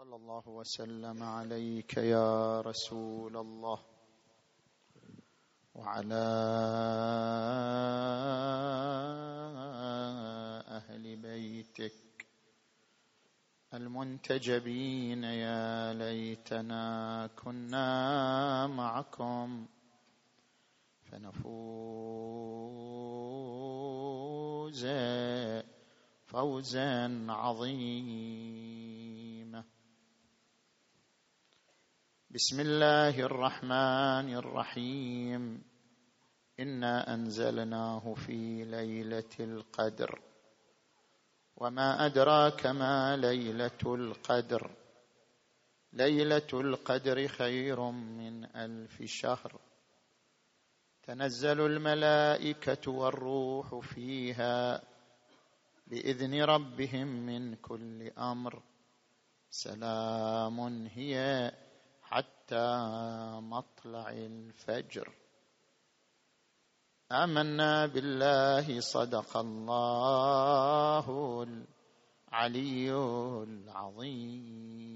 صلى الله وسلم عليك يا رسول الله وعلى أهل بيتك المنتجبين يا ليتنا كنا معكم فنفوز فوزا عظيما. بسم الله الرحمن الرحيم. إنا أنزلناه في ليلة القدر. وما أدراك ما ليلة القدر. ليلة القدر خير من ألف شهر. تنزل الملائكة والروح فيها بإذن ربهم من كل أمر. سلام هي حتى مطلع الفجر. آمنا بالله صدق الله العلي العظيم.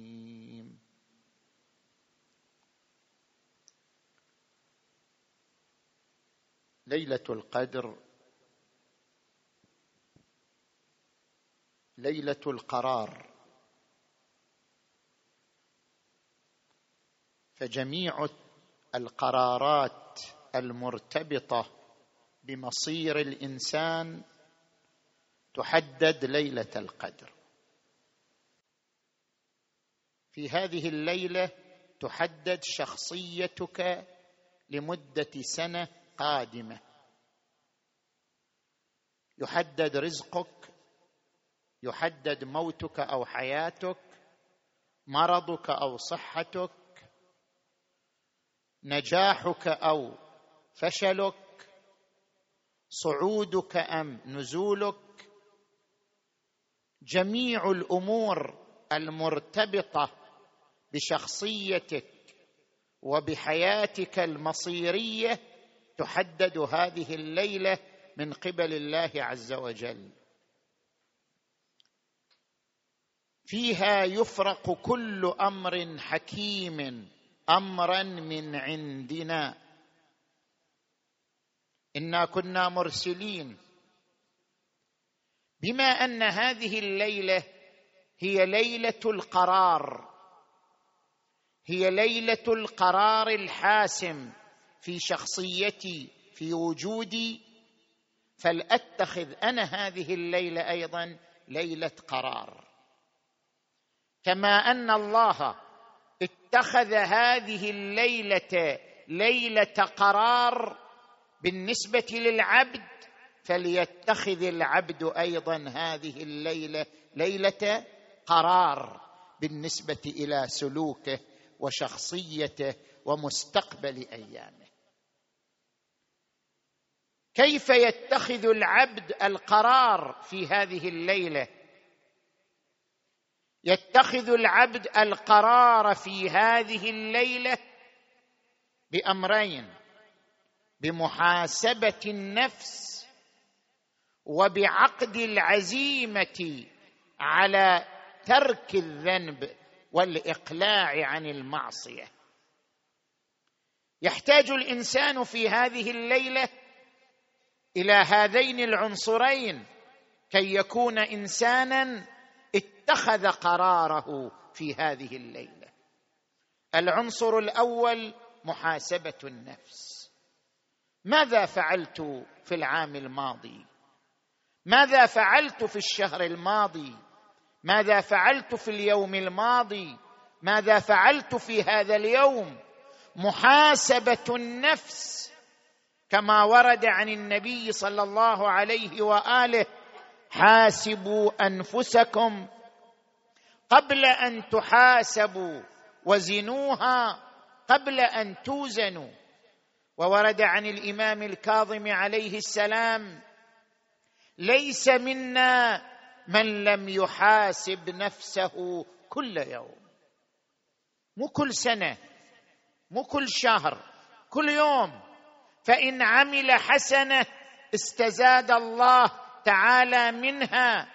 ليلة القدر ليلة القرار. فجميع القرارات المرتبطة بمصير الإنسان تحدد ليلة القدر. في هذه الليلة تحدد شخصيتك لمدة سنة قادمة. يحدد رزقك يحدد موتك أو حياتك مرضك أو صحتك نجاحك أو فشلك صعودك أم نزولك جميع الأمور المرتبطة بشخصيتك وبحياتك المصيرية تحدد هذه الليلة من قبل الله عز وجل. فيها يفرق كل أمر حكيم. امرا من عندنا. إنا كنا مرسلين. بما أن هذه الليلة هي ليلة القرار. هي ليلة القرار الحاسم في شخصيتي في وجودي. فلأتخذ أنا هذه الليلة أيضا ليلة قرار. كما أن الله اتخذ هذه الليلة ليلة قرار بالنسبة للعبد فليتخذ العبد أيضا هذه الليلة ليلة قرار بالنسبة إلى سلوكه وشخصيته ومستقبل أيامه. كيف يتخذ العبد القرار في هذه الليلة؟ يتخذ العبد القرار في هذه الليلة بأمرين بمحاسبة النفس وبعقد العزيمة على ترك الذنب والإقلاع عن المعصية. يحتاج الإنسان في هذه الليلة إلى هذين العنصرين كي يكون إنسانا اتخذ قراره في هذه الليلة. العنصر الأول محاسبة النفس. ماذا فعلت في العام الماضي؟ ماذا فعلت في الشهر الماضي؟ ماذا فعلت في اليوم الماضي؟ ماذا فعلت في هذا اليوم؟ محاسبة النفس كما ورد عن النبي صلى الله عليه وآله حاسبوا أنفسكم قبل أن تحاسبوا وزنوها قبل أن توزنوا. وورد عن الإمام الكاظم عليه السلام ليس منا من لم يحاسب نفسه كل يوم. مو كل سنة مو كل شهر كل يوم. فإن عمل حسنة استزاد الله تعالى منها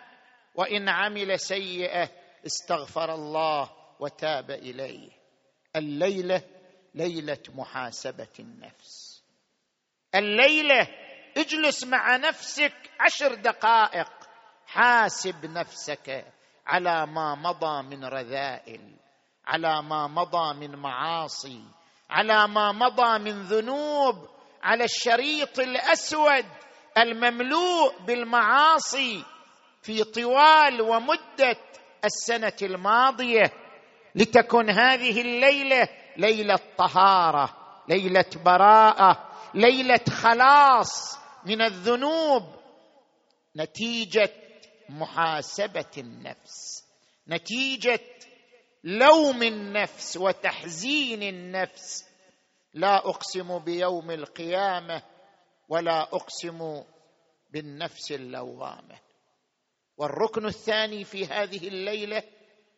وإن عمل سيئة استغفر الله وتاب إليه. الليلة ليلة محاسبة النفس. الليلة اجلس مع نفسك عشر دقائق. حاسب نفسك على ما مضى من رذائل على ما مضى من معاصي على ما مضى من ذنوب على الشريط الأسود المملوء بالمعاصي في طوال ومدة السنة الماضية لتكن هذه الليلة ليلة طهارة ليلة براءة ليلة خلاص من الذنوب. نتيجة محاسبة النفس نتيجة لوم النفس وتحزين النفس. لا أقسم بيوم القيامة ولا أقسم بالنفس اللوامة. والركن الثاني في هذه الليلة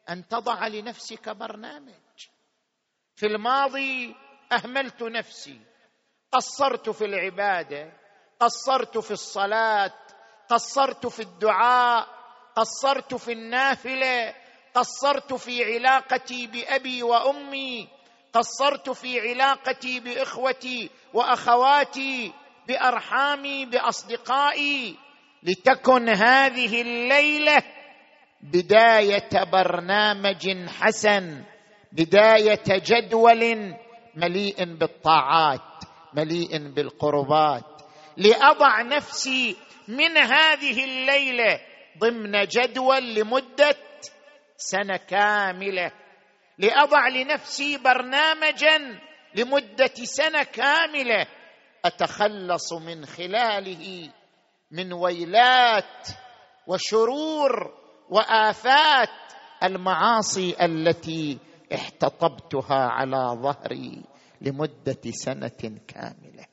أن تضع لنفسك برنامج. في الماضي أهملت نفسي. قصرت في العبادة قصرت في الصلاة قصرت في الدعاء قصرت في النافلة قصرت في علاقتي بأبي وأمي قصرت في علاقتي بإخوتي وأخواتي بأرحامي بأصدقائي. لتكن هذه الليلة بداية برنامج حسن بداية جدول مليء بالطاعات مليء بالقربات. لأضع نفسي من هذه الليلة ضمن جدول لمدة سنة كاملة. لأضع لنفسي برنامجا لمدة سنة كاملة أتخلص من خلاله من ويلات وشرور وآفات المعاصي التي احتطبتها على ظهري لمدة سنة كاملة.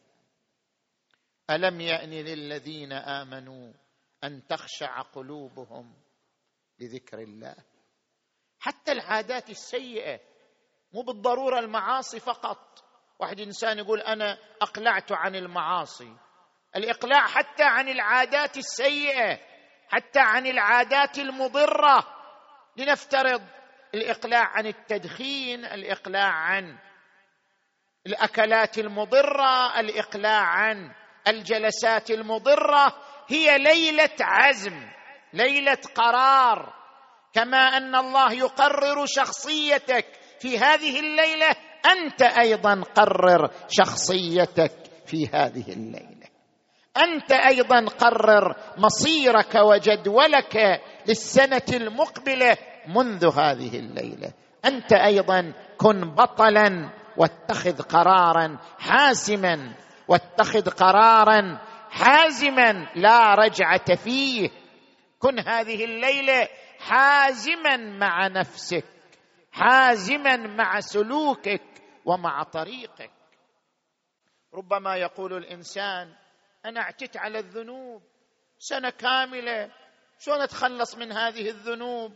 ألم يان للذين آمنوا أن تخشع قلوبهم لذكر الله؟ حتى العادات السيئة مو بالضرورة المعاصي فقط. واحد إنسان يقول أنا أقلعت عن المعاصي. الإقلاع حتى عن العادات السيئة حتى عن العادات المضرة. لنفترض الإقلاع عن التدخين الإقلاع عن الأكلات المضرة الإقلاع عن الجلسات المضرة. هي ليلة عزم ليلة قرار. كما أن الله يقرر شخصيتك في هذه الليلة أنت أيضا قرر شخصيتك في هذه الليلة. أنت أيضا قرر مصيرك وجدولك للسنة المقبلة منذ هذه الليلة. أنت أيضا كن بطلا واتخذ قرارا حاسما واتخذ قرارا حازما لا رجعة فيه. كن هذه الليلة حازما مع نفسك حازما مع سلوكك ومع طريقك. ربما يقول الإنسان أنا اعتدت على الذنوب. سنة كاملة. شلون أتخلص من هذه الذنوب؟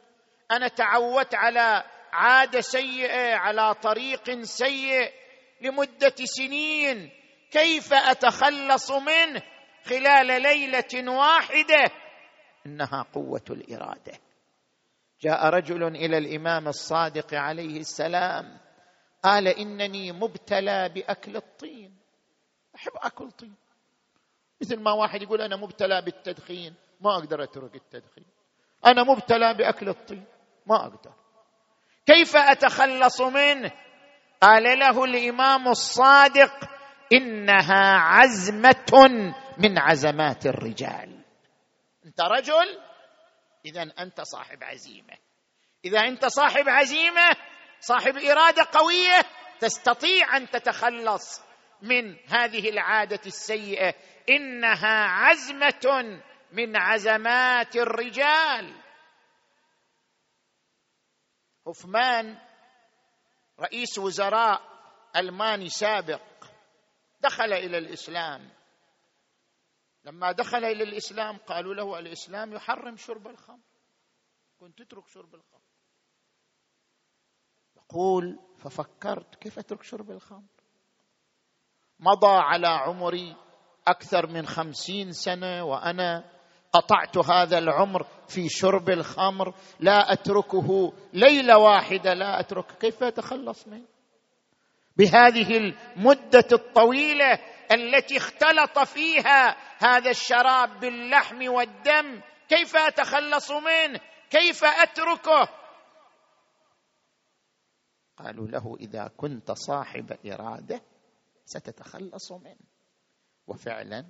أنا تعودت على عادة سيئة على طريق سيء لمدة سنين. كيف أتخلص منه؟ خلال ليلة واحدة. إنها قوة الإرادة. جاء رجل إلى الإمام الصادق عليه السلام. قال إنني مبتلى بأكل الطين. أحب أكل طين. مثل ما واحد يقول أنا مبتلى بالتدخين ما أقدر أترك التدخين. أنا مبتلى بأكل الطين ما أقدر. كيف أتخلص منه؟ قال له الإمام الصادق إنها عزمة من عزمات الرجال. أنت رجل؟ اذا أنت صاحب عزيمة. إذا أنت صاحب عزيمة صاحب إرادة قوية تستطيع أن تتخلص. من هذه العادة السيئة إنها عزمة من عزمات الرجال. هوفمان رئيس وزراء ألماني سابق دخل إلى الإسلام. لما دخل إلى الإسلام قالوا له الإسلام يحرم شرب الخمر. كنت تترك شرب الخمر. يقول ففكرت كيف أترك شرب الخمر؟ مضى على عمري أكثر من خمسين سنة وأنا قطعت هذا العمر في شرب الخمر. لا أتركه ليلة واحدة لا أترك. كيف أتخلص منه؟ بهذه المدة الطويلة التي اختلط فيها هذا الشراب باللحم والدم كيف أتخلص منه؟ كيف أتركه؟ قالوا له إذا كنت صاحب إرادة ستتخلص منه. وفعلا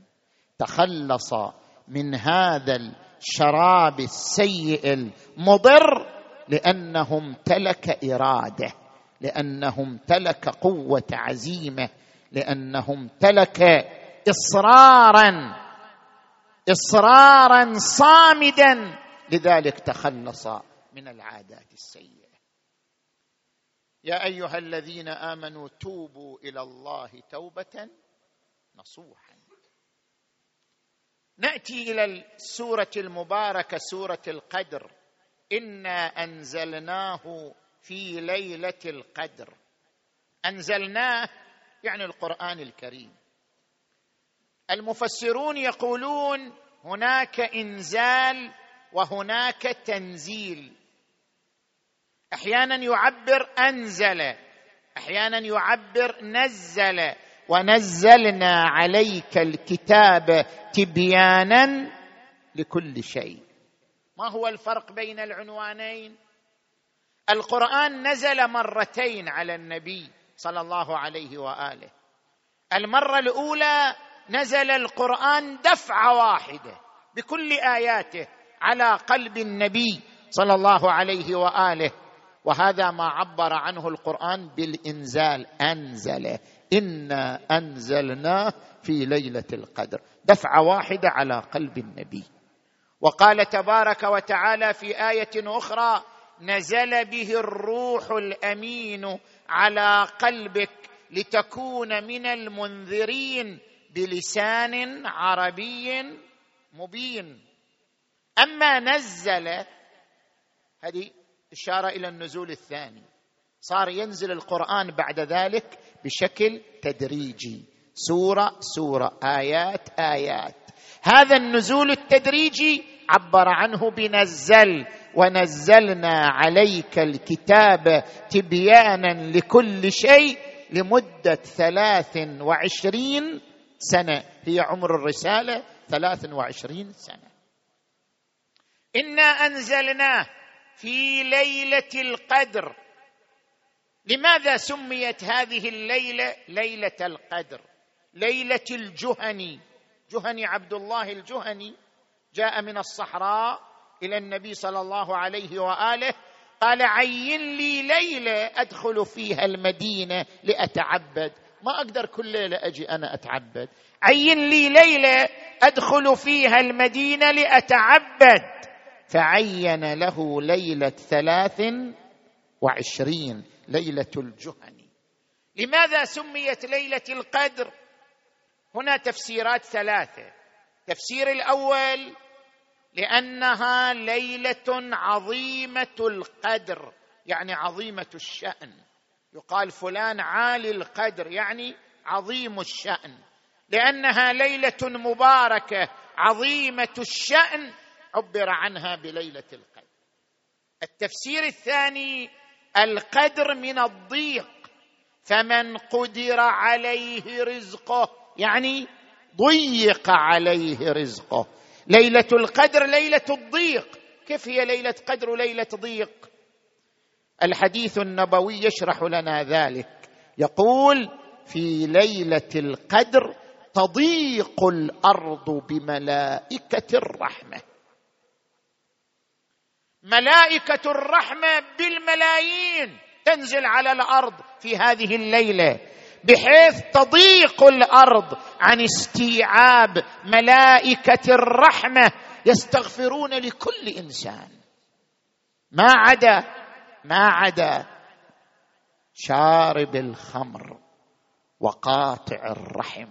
تخلص من هذا الشراب السيء المضر لأنه امتلك إرادة لأنه امتلك قوة عزيمة لأنه امتلك اصرارا اصرارا صامدا. لذلك تخلص من العادات السيئة. يا أيها الذين آمنوا توبوا إلى الله توبة نصوحا. نأتي إلى السورة المباركة سورة القدر. إنا أنزلناه في ليلة القدر. أنزلناه يعني القرآن الكريم. المفسرون يقولون هناك إنزال وهناك تنزيل. أحيانا يعبر أنزل. أحيانا يعبر نزل. ونزلنا عليك الكتاب تبيانا لكل شيء. ما هو الفرق بين العنوانين؟ القرآن نزل مرتين على النبي صلى الله عليه وآله. المرة الأولى نزل القرآن دفعة واحدة بكل آياته على قلب النبي صلى الله عليه وآله. وهذا ما عبر عنه القرآن بالإنزال. أنزل. إنا انزلناه في ليلة القدر. دفعة واحدة على قلب النبي. وقال تبارك وتعالى في آية أخرى نزل به الروح الأمين على قلبك لتكون من المنذرين بلسان عربي مبين. أما نزل هذه إشارة إلى النزول الثاني. صار ينزل القرآن بعد ذلك بشكل تدريجي. سورة سورة آيات آيات. هذا النزول التدريجي عبر عنه بنزل ونزلنا عليك الكتاب تبيانا لكل شيء لمدة ثلاث وعشرين سنة. هي عمر الرسالة ثلاث وعشرين سنة. إنا أنزلناه. في ليلة القدر. لماذا سميت هذه الليلة ليلة القدر؟ ليلة الجهني. جهني عبد الله الجهني جاء من الصحراء إلى النبي صلى الله عليه وآله قال عين لي ليلة أدخل فيها المدينة لأتعبد. ما أقدر كل ليلة أجي أنا أتعبد. عين لي ليلة أدخل فيها المدينة لأتعبد. فعين له ليلة ثلاث وعشرين ليلة الجهني لماذا سميت ليلة القدر؟ هنا تفسيرات ثلاثة. التفسير الأول لأنها ليلة عظيمة القدر يعني عظيمة الشأن. يقال فلان عالي القدر يعني عظيم الشأن. لأنها ليلة مباركة عظيمة الشأن عبر عنها بليلة القدر. التفسير الثاني القدر من الضيق. فمن قدر عليه رزقه يعني ضيق عليه رزقه. ليلة القدر ليلة الضيق. كيف هي ليلة قدر وليلة ضيق؟ الحديث النبوي يشرح لنا ذلك. يقول في ليلة القدر تضيق الأرض بملائكة الرحمة. ملائكة الرحمة بالملايين تنزل على الأرض في هذه الليلة بحيث تضيق الأرض عن استيعاب ملائكة الرحمة يستغفرون لكل إنسان. ما عدا ما عدا شارب الخمر وقاطع الرحم.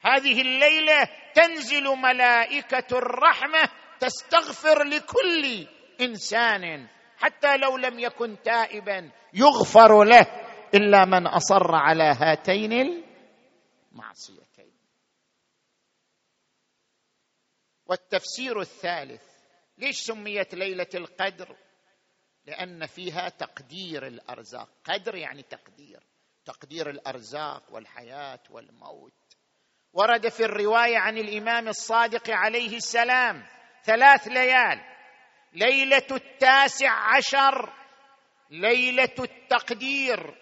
هذه الليلة تنزل ملائكة الرحمة تستغفر لكل إنسان حتى لو لم يكن تائبا يغفر له إلا من أصر على هاتين المعصيتين. والتفسير الثالث ليش سميت ليلة القدر؟ لأن فيها تقدير الأرزاق. قدر يعني تقدير تقدير الأرزاق والحياة والموت. ورد في الرواية عن الإمام الصادق عليه السلام ثلاث ليال. ليلة التاسع عشر ليلة التقدير.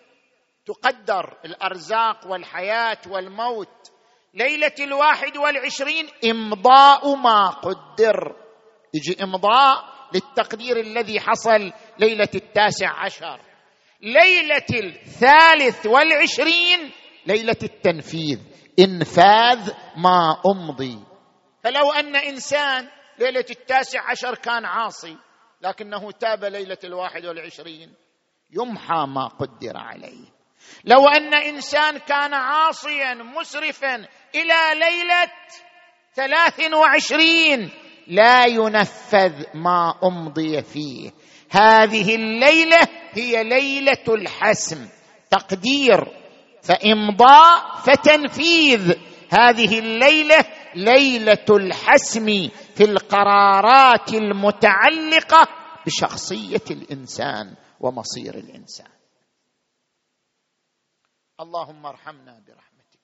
تقدر الأرزاق والحياة والموت. ليلة الواحد والعشرين إمضاء ما قدر. يجي إمضاء للتقدير الذي حصل ليلة التاسع عشر. ليلة الثالث والعشرين ليلة التنفيذ. إنفاذ ما أمضي. فلو أن إنسان ليلة التاسع عشر كان عاصي لكنه تاب ليلة الواحد والعشرين. يمحى ما قدر عليه. لو أن إنسان كان عاصيا مسرفا إلى ليلة ثلاث وعشرين لا ينفذ ما أمضي فيه. هذه الليلة هي ليلة الحسم تقدير فإمضاء فتنفيذ. هذه الليلة ليلة الحسم في القرارات المتعلقة بشخصية الإنسان ومصير الإنسان. اللهم ارحمنا برحمتك.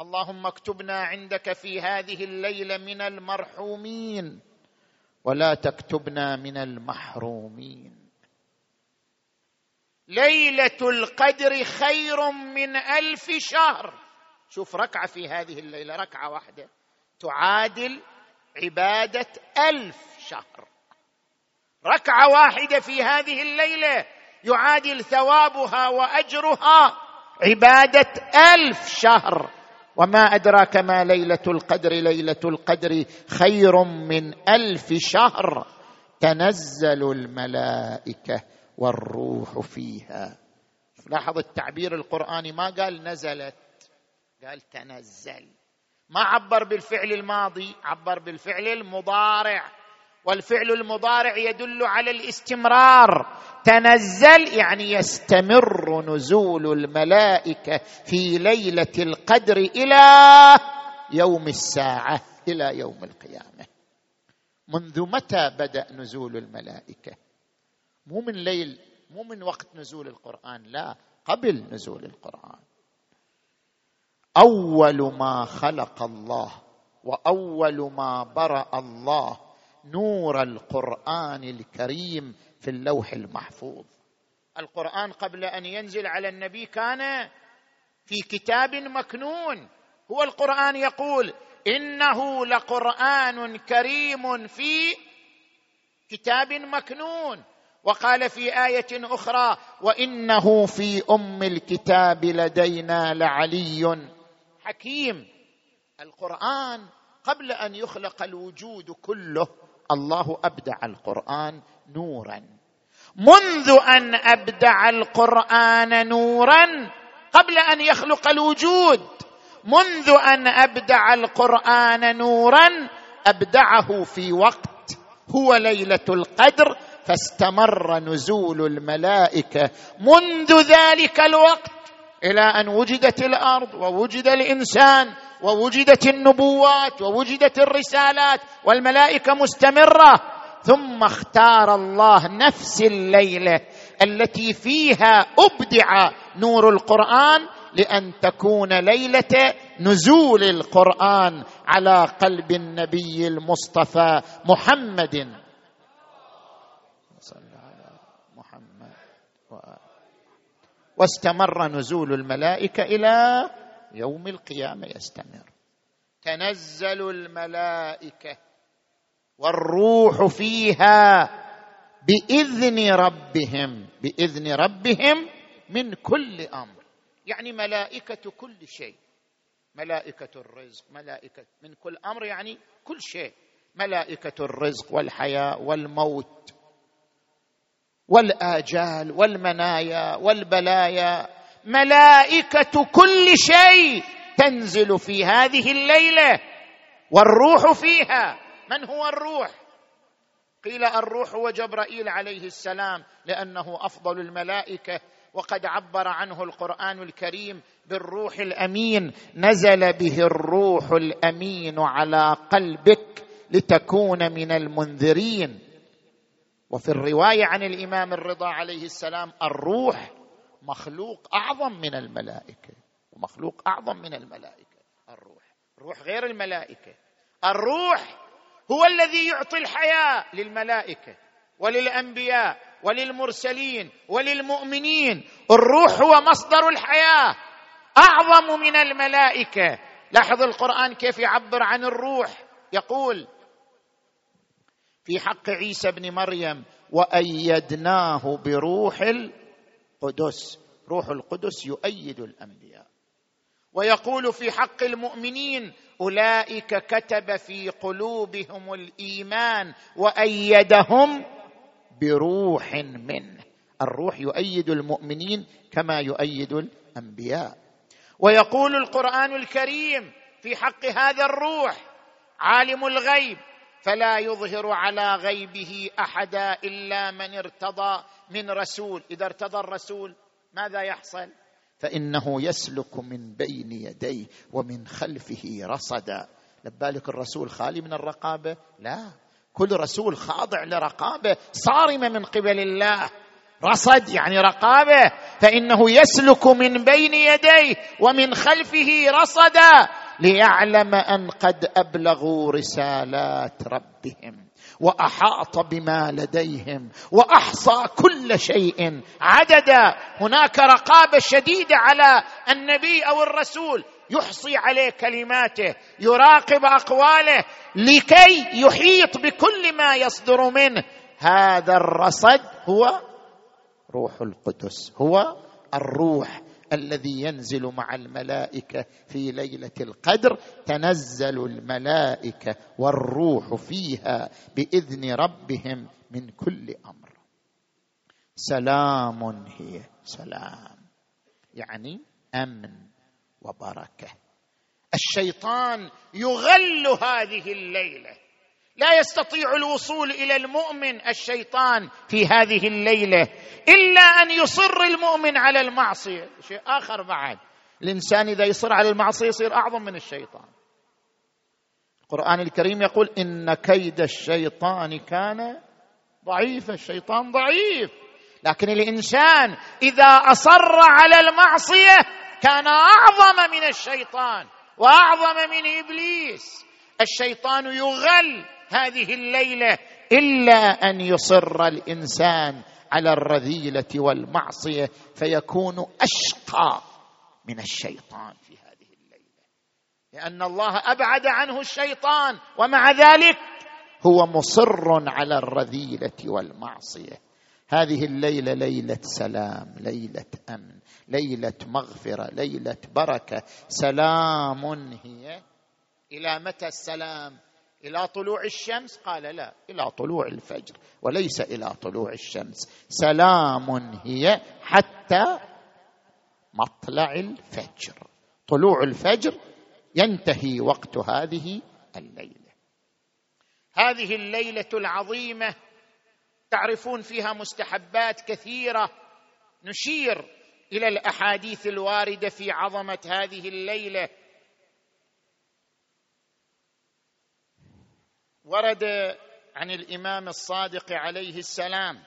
اللهم اكتبنا عندك في هذه الليلة من المرحومين ولا تكتبنا من المحرومين. ليلة القدر خير من ألف شهر. شوف ركعة في هذه الليلة ركعة واحدة. تعادل عبادة ألف شهر. ركعة واحدة في هذه الليلة يعادل ثوابها وأجرها عبادة ألف شهر. وما أدراك ما ليلة القدر ليلة القدر خير من ألف شهر. تنزل الملائكة والروح فيها. لاحظ التعبير القرآني ما قال نزلت قال تنزل. ما عبر بالفعل الماضي عبر بالفعل المضارع. والفعل المضارع يدل على الاستمرار. تنزل يعني يستمر نزول الملائكة في ليلة القدر إلى يوم الساعة إلى يوم القيامة. منذ متى بدأ نزول الملائكة؟ مو من ليل مو من وقت نزول القرآن لا قبل نزول القرآن. أول ما خلق الله وأول ما برأ الله نور القرآن الكريم في اللوح المحفوظ. القرآن قبل أن ينزل على النبي كان في كتاب مكنون. هو القرآن يقول إنه لقرآن كريم في كتاب مكنون. وقال في آية أخرى وإنه في أم الكتاب لدينا لعلي حكيم. القرآن قبل أن يخلق الوجود كله الله أبدع القرآن نورا. منذ أن أبدع القرآن نورا قبل أن يخلق الوجود. منذ أن أبدع القرآن نورا أبدعه في وقت هو ليلة القدر فاستمر نزول الملائكة. منذ ذلك الوقت إلى أن وجدت الأرض ووجد الإنسان ووجدت النبوات ووجدت الرسالات والملائكة مستمرة ثم اختار الله نفس الليلة التي فيها أبدع نور القرآن لأن تكون ليلة نزول القرآن على قلب النبي المصطفى محمد صلى على محمد واستمر نزول الملائكة إلى يوم القيامة يستمر. تنزل الملائكة والروح فيها بإذن ربهم بإذن ربهم من كل أمر. يعني ملائكة كل شيء. ملائكة الرزق ملائكة من كل أمر يعني كل شيء. ملائكة الرزق والحياة والموت. والآجال والمنايا والبلايا ملائكة كل شيء تنزل في هذه الليلة. والروح فيها. من هو الروح؟ قيل الروح هو جبرائيل عليه السلام لأنه أفضل الملائكة وقد عبر عنه القرآن الكريم بالروح الأمين. نزل به الروح الأمين على قلبك لتكون من المنذرين. وفي الرواية عن الإمام الرضا عليه السلام الروح مخلوق أعظم من الملائكة. ومخلوق أعظم من الملائكة الروح. الروح غير الملائكة. الروح هو الذي يعطي الحياة للملائكة وللأنبياء وللمرسلين وللمؤمنين. الروح هو مصدر الحياة أعظم من الملائكة. لاحظ القرآن كيف يعبر عن الروح. يقول في حق عيسى بن مريم وأيدناه بروح القدس. روح القدس يؤيد الأنبياء. ويقول في حق المؤمنين أولئك كتب في قلوبهم الإيمان وأيدهم بروح منه. الروح يؤيد المؤمنين كما يؤيد الأنبياء. ويقول القرآن الكريم في حق هذا الروح عالم الغيب فلا يظهر على غيبه أحدا إلا من ارتضى من رسول. إذا ارتضى الرسول ماذا يحصل؟ فإنه يسلك من بين يديه ومن خلفه رصدا. لبالك الرسول خالي من الرقابة؟ لا. كل رسول خاضع لرقابة صارمه من قبل الله. رصد يعني رقابة. فإنه يسلك من بين يديه ومن خلفه رصدا. ليعلم أن قد أبلغوا رسالات ربهم وأحاط بما لديهم وأحصى كل شيء عددا. هناك رقابه شديده على النبي أو الرسول يحصي عليه كلماته يراقب أقواله لكي يحيط بكل ما يصدر منه. هذا الرصد هو روح القدس هو الروح الذي ينزل مع الملائكة في ليلة القدر تنزل الملائكة والروح فيها بإذن ربهم من كل أمر. سلام هي سلام يعني أمن وبركة. الشيطان يغل هذه الليلة. لا يستطيع الوصول إلى المؤمن الشيطان في هذه الليلة إلا أن يصر المؤمن على المعصية. شيء آخر بعد. الإنسان إذا يصر على المعصية يصير أعظم من الشيطان. القرآن الكريم يقول إن كيد الشيطان كان ضعيف الشيطان ضعيف. لكن الإنسان إذا أصر على المعصية كان أعظم من الشيطان وأعظم من إبليس. الشيطان يغل. هذه الليلة إلا أن يصر الإنسان على الرذيلة والمعصية فيكون أشقى من الشيطان في هذه الليلة. لأن الله أبعد عنه الشيطان ومع ذلك هو مصر على الرذيلة والمعصية. هذه الليلة ليلة سلام ليلة أمن ليلة مغفرة ليلة بركة. سلام هي إلى متى السلام؟ إلى طلوع الشمس؟ قال لا إلى طلوع الفجر وليس إلى طلوع الشمس. سلام هي حتى مطلع الفجر. طلوع الفجر ينتهي وقت هذه الليلة. هذه الليلة العظيمة تعرفون فيها مستحبات كثيرة. نشير إلى الأحاديث الواردة في عظمة هذه الليلة. ورد عن الإمام الصادق عليه السلام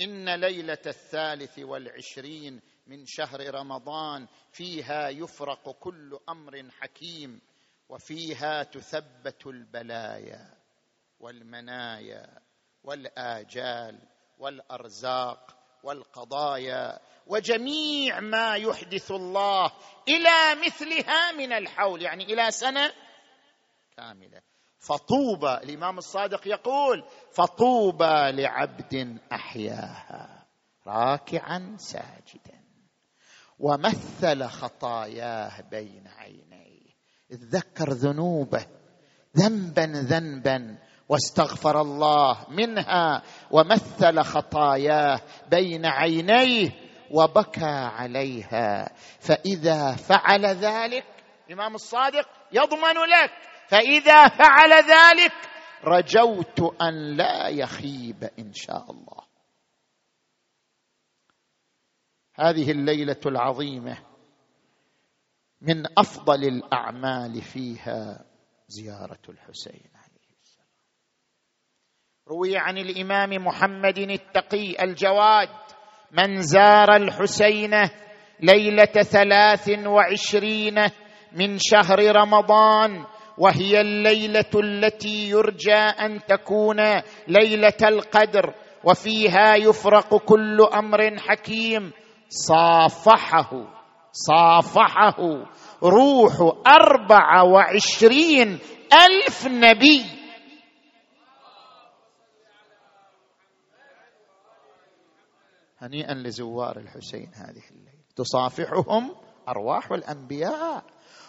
إن ليلة الثالث والعشرين من شهر رمضان فيها يفرق كل أمر حكيم وفيها تثبت البلايا والمنايا والآجال والأرزاق والقضايا وجميع ما يحدث الله إلى مثلها من الحول يعني إلى سنة كامله فطوبى الإمام الصادق يقول فطوبى لعبد أحياها راكعا ساجدا ومثل خطاياه بين عينيه تذكر ذنوبه ذنبا ذنبا واستغفر الله منها ومثل خطاياه بين عينيه وبكى عليها فإذا فعل ذلك الإمام الصادق يضمن لك فإذا فعل ذلك رجوت أن لا يخيب إن شاء الله. هذه الليلة العظيمة من أفضل الأعمال فيها زيارة الحسين عليه السلام. روي عن الإمام محمد التقي الجواد من زار الحسين ليلة ثلاث وعشرين من شهر رمضان وهي الليلة التي يرجى أن تكون ليلة القدر وفيها يفرق كل أمر حكيم. صافحه صافحه روح اربعه وعشرين ألف نبي. هنيئا لزوار الحسين هذه الليلة. تصافحهم أرواح الأنبياء.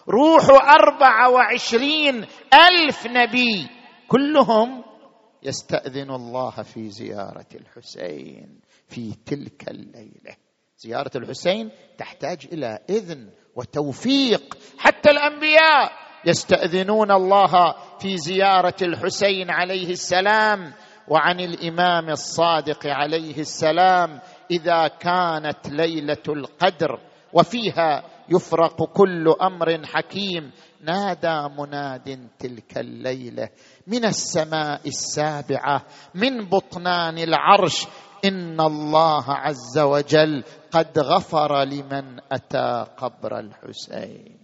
روح أربعة وعشرين ألف نبي. كلهم يستأذن الله في زيارة الحسين في تلك الليلة. زيارة الحسين تحتاج إلى إذن وتوفيق. حتى الأنبياء يستأذنون الله في زيارة الحسين عليه السلام وعن الإمام الصادق عليه السلام إذا كانت ليلة القدر. وفيها يفرق كل أمر حكيم. نادى مناد تلك الليلة. من السماء السابعة من بطنان العرش. إن الله عز وجل قد غفر لمن أتى قبر الحسين.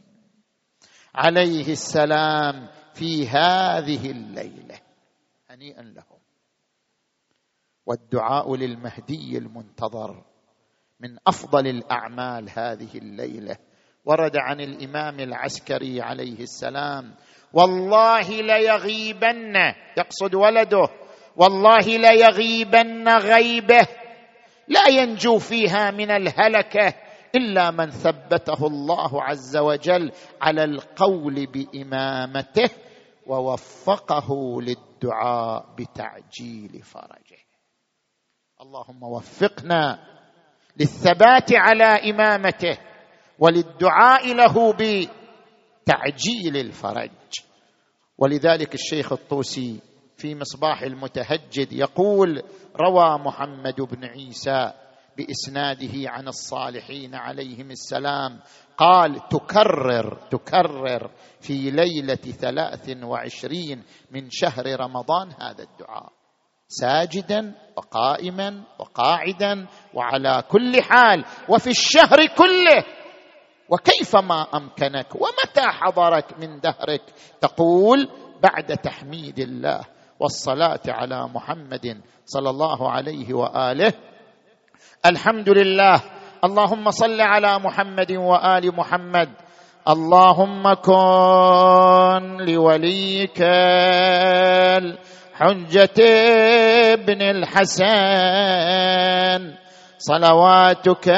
عليه السلام في هذه الليلة. هنيئا لهم. والدعاء للمهدي المنتظر. من أفضل الأعمال هذه الليلة. ورد عن الإمام العسكري عليه السلام والله ليغيبن يقصد ولده والله ليغيبن غيبه لا ينجو فيها من الهلكة إلا من ثبته الله عز وجل على القول بإمامته ووفقه للدعاء بتعجيل فرجه. اللهم وفقنا للثبات على إمامته وللدعاء له بتعجيل الفرج. ولذلك الشيخ الطوسي في مصباح المتهجد يقول روى محمد بن عيسى بإسناده عن الصالحين عليهم السلام قال تكرر تكرر في ليلة ثلاث وعشرين من شهر رمضان هذا الدعاء. ساجدا وقائما وقاعدا وعلى كل حال وفي الشهر كله وكيف ما أمكنك ومتى حضرك من دهرك؟ تقول بعد تحميد الله والصلاة على محمد صلى الله عليه وآله. الحمد لله. اللهم صل على محمد وآل محمد. اللهم كن لوليك الحجه ابن الحسن. صلواتك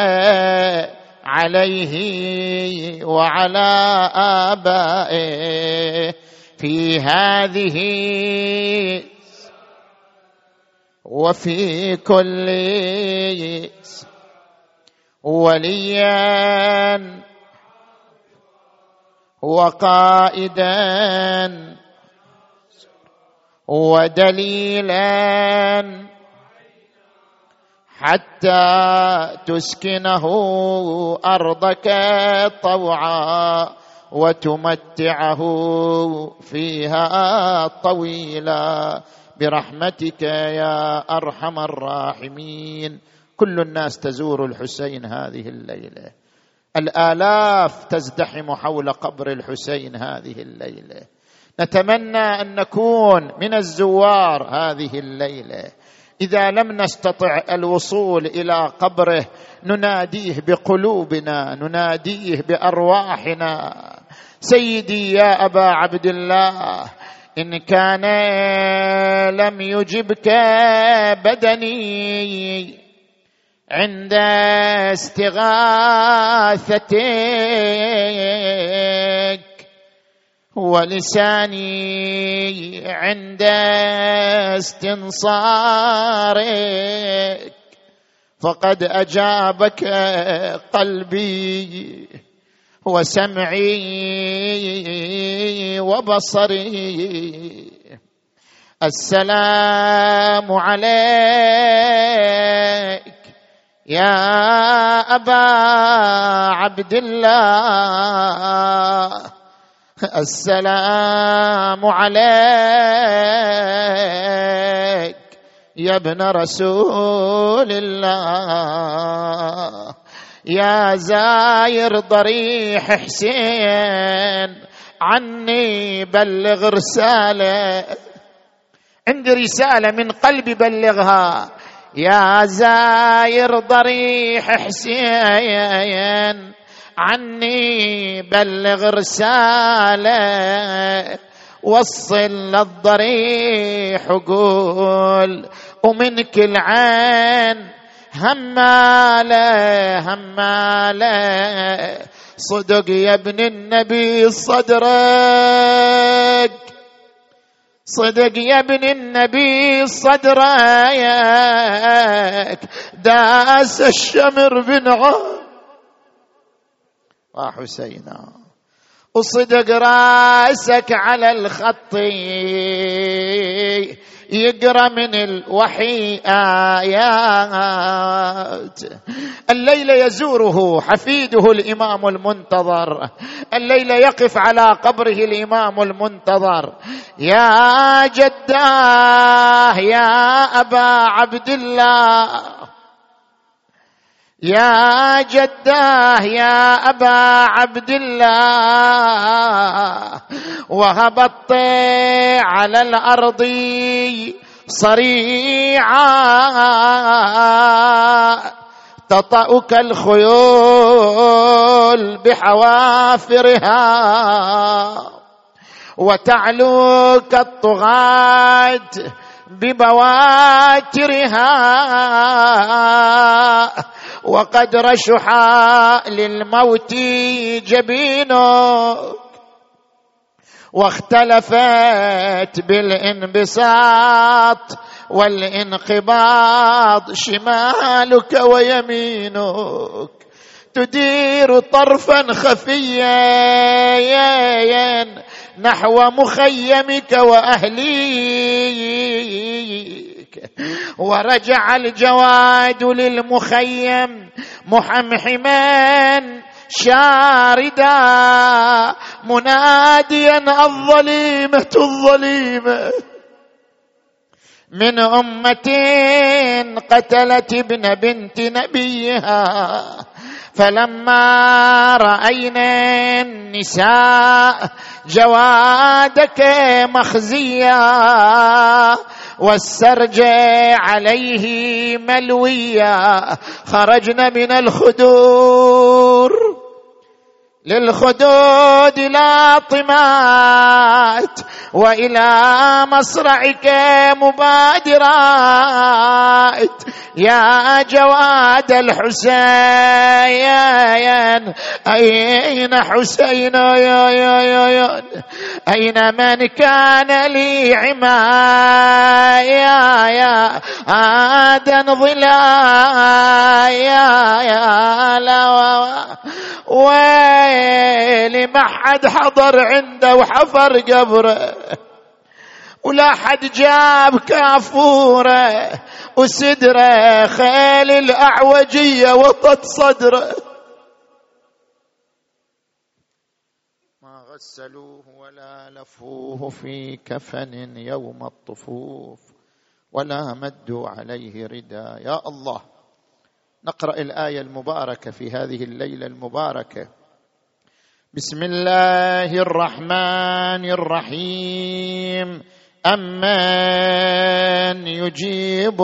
عليه وعلى آبائه في هذه وفي كل وليا وقائدا ودليلا حتى تسكنه أرضك طوعا وتمتعه فيها طويلا. برحمتك يا أرحم الراحمين. كل الناس تزور الحسين هذه الليلة. الآلاف تزدحم حول قبر الحسين هذه الليلة. نتمنى أن نكون من الزوار هذه الليلة. إذا لم نستطع الوصول إلى قبره نناديه بقلوبنا نناديه بأرواحنا. سيدي يا أبا عبد الله إن كان لم يجبك بدني. عند استغاثتك ولساني عند استنصارك فقد أجابك قلبي وسمعي وبصري. السلام عليك يا أبا عبد الله. السلام عليك يا ابن رسول الله. يا زاير ضريح حسين عني بلغ رسالة. عندي رسالة من قلبي بلغها. يا زاير ضريح حسين عني بلغ رسالة وصل للضريح وقول ومنك العين همالة همالة. صدق يا ابن النبي صدرك. صدق يا ابن النبي صدرك. داس الشمر بن عون وحسينا وصدق رأسك على الخط. يقرأ من الوحي آيات. الليل يزوره حفيده الإمام المنتظر. الليل يقف على قبره الإمام المنتظر. يا جداه يا أبا عبد الله. يا جداه يا أبا عبد الله وهبط على الأرض صريعا. تطأك الخيول بحوافرها وتعلوك الطغاة ببواترها. وقد رشح للموت جبينك واختلفت بالانبساط والانقباض شمالك ويمينك. تدير طرفا خفيا نحو مخيمك واهليك ورجع الجواد للمخيم محمحما شاردا مناديا الظليمة الظليمة. من أمة قتلت ابن بنت نبيها فلما رأينا النساء جوادك مخزيا والسرج عليه ملويا. خرجنا من الخدور. للخدود لاطمات وإلى مصرعك مبادرات. يا جواد الحسين أين حسين؟ أين من كان لي عمايا؟ يا آدن ظلايا يا لا ويلي ما حد حضر عنده وحفر قبره ولا حد جاب كافوره وسدره خيل الأعوجية وطت صدره. ما غسلوه ولا لفوه في كفن يوم الطفوف ولا مدوا عليه ردا. يا الله. نقرأ الآية المباركة في هذه الليلة المباركة. بسم الله الرحمن الرحيم. امن يجيب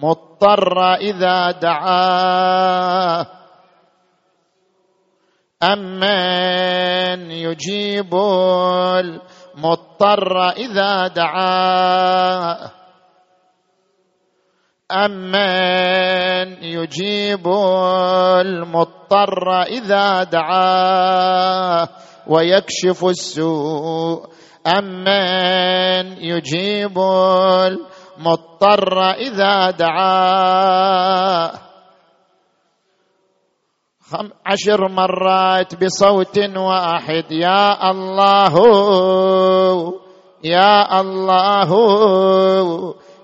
المضطر إذا دعاه. امن يجيب المضطر إذا دعاه. أمن يجيب المضطر إذا دعاه ويكشف السوء. أمن يجيب المضطر إذا دعاه عشر مرات بصوت واحد. يا الله يا الله.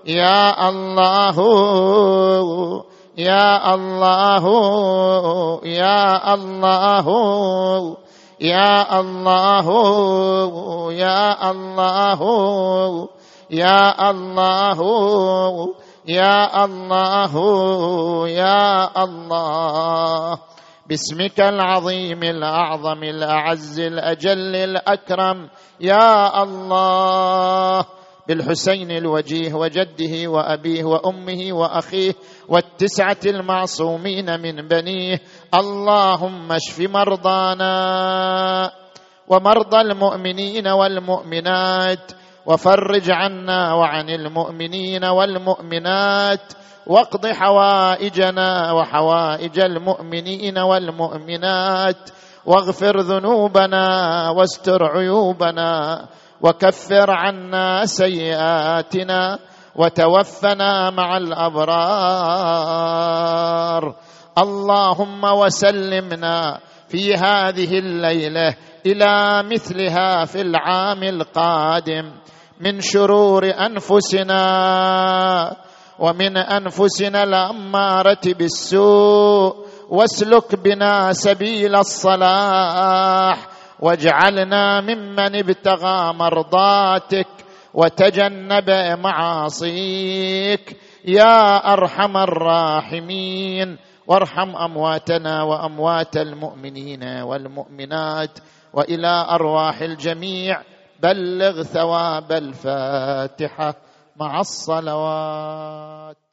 يا الله يا الله يا الله يا الله يا الله يا الله يا الله يا الله. باسمك العظيم الأعظم الأعز الأجل الأكرم يا الله. بالحسين الوجيه وجده وأبيه وأمه وأخيه والتسعة المعصومين من بنيه. اللهم اشف مرضانا ومرضى المؤمنين والمؤمنات وفرج عنا وعن المؤمنين والمؤمنات واقض حوائجنا وحوائج المؤمنين والمؤمنات واغفر ذنوبنا واستر عيوبنا وكفر عنا سيئاتنا وتوفنا مع الأبرار. اللهم وسلمنا في هذه الليلة إلى مثلها في العام القادم من شرور أنفسنا ومن أنفسنا الأمارة بالسوء. واسلك بنا سبيل الصلاح. واجعلنا ممن ابتغى مرضاتك وتجنب معاصيك. يا أرحم الراحمين. وارحم أمواتنا وأموات المؤمنين والمؤمنات وإلى أرواح الجميع. بلغ ثواب الفاتحة مع الصلوات.